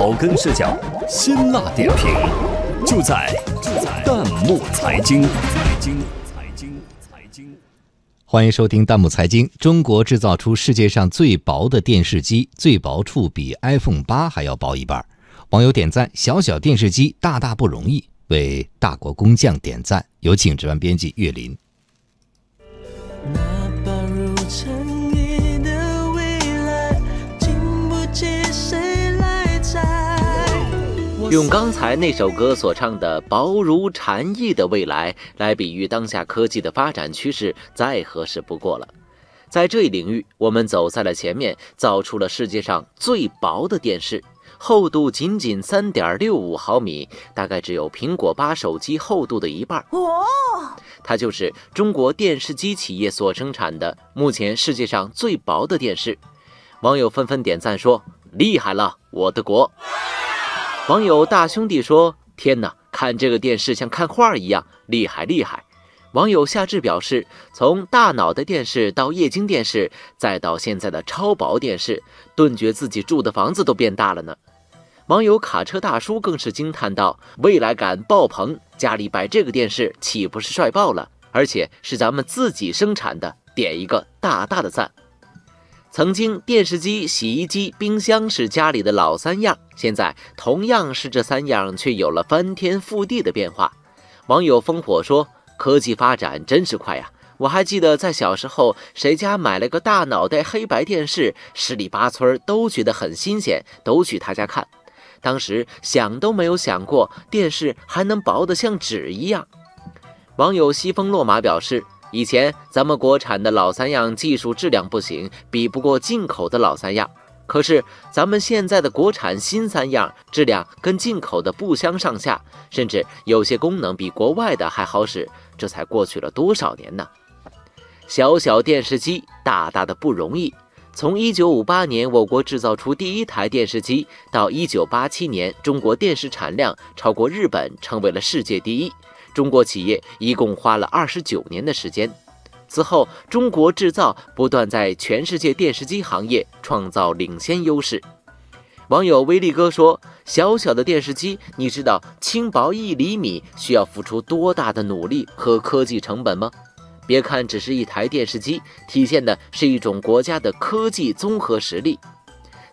草根视角，辛辣点评，就在就在弹幕财经。财经财经财经，欢迎收听弹幕财经。中国制造出世界上最薄的电视机，最薄处比 iPhone 八还要薄一半。网友点赞：小小电视机，大大不容易。为大国工匠点赞。有请值班编辑岳林。用刚才那首歌所唱的“薄如蝉翼的未来”来比喻当下科技的发展趋势，再合适不过了。在这一领域，我们走在了前面，造出了世界上最薄的电视，厚度仅仅三点六五毫米，大概只有苹果八手机厚度的一半。哦，它就是中国电视机企业所生产的目前世界上最薄的电视。网友纷纷点赞说：“厉害了，我的国！”网友大兄弟说：“天哪，看这个电视像看画一样，厉害厉害！”网友夏至表示：“从大脑袋电视到液晶电视，再到现在的超薄电视，顿觉自己住的房子都变大了呢。”网友卡车大叔更是惊叹道：“未来感爆棚，家里摆这个电视岂不是帅爆了？而且是咱们自己生产的，点一个大大的赞。”曾经，电视机、洗衣机、冰箱是家里的老三样，现在同样是这三样，却有了翻天覆地的变化。网友烽火说：“科技发展真是快呀！我还记得在小时候，谁家买了个大脑袋黑白电视，十里八村都觉得很新鲜，都去他家看。当时想都没有想过，电视还能薄得像纸一样。”网友西风落马表示。以前咱们国产的老三样技术质量不行，比不过进口的老三样。可是咱们现在的国产新三样质量跟进口的不相上下，甚至有些功能比国外的还好使。这才过去了多少年呢？小小电视机，大大的不容易。从1958年我国制造出第一台电视机，到1987年中国电视产量超过日本，成为了世界第一。中国企业一共花了二十九年的时间。此后，中国制造不断在全世界电视机行业创造领先优势。网友威力哥说：“小小的电视机，你知道轻薄一厘米需要付出多大的努力和科技成本吗？别看只是一台电视机，体现的是一种国家的科技综合实力。”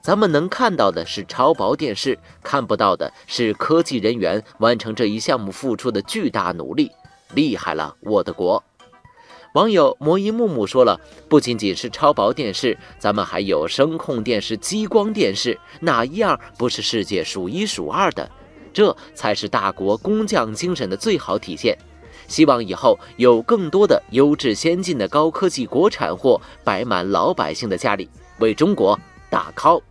咱们能看到的是超薄电视，看不到的是科技人员完成这一项目付出的巨大努力，厉害了，我的国！网友魔一木木说了，不仅仅是超薄电视，咱们还有声控电视、激光电视，哪一样不是世界数一数二的？这才是大国工匠精神的最好体现。希望以后有更多的优质先进的高科技国产货摆满老百姓的家里，为中国打 call。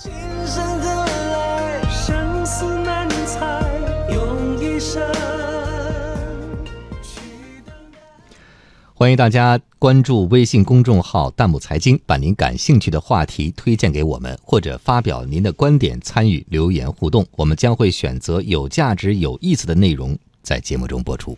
今生何来，生死难猜，用一生去等。欢迎大家关注微信公众号“弹幕财经”，把您感兴趣的话题推荐给我们，或者发表您的观点，参与留言互动。我们将会选择有价值、有意思的内容在节目中播出。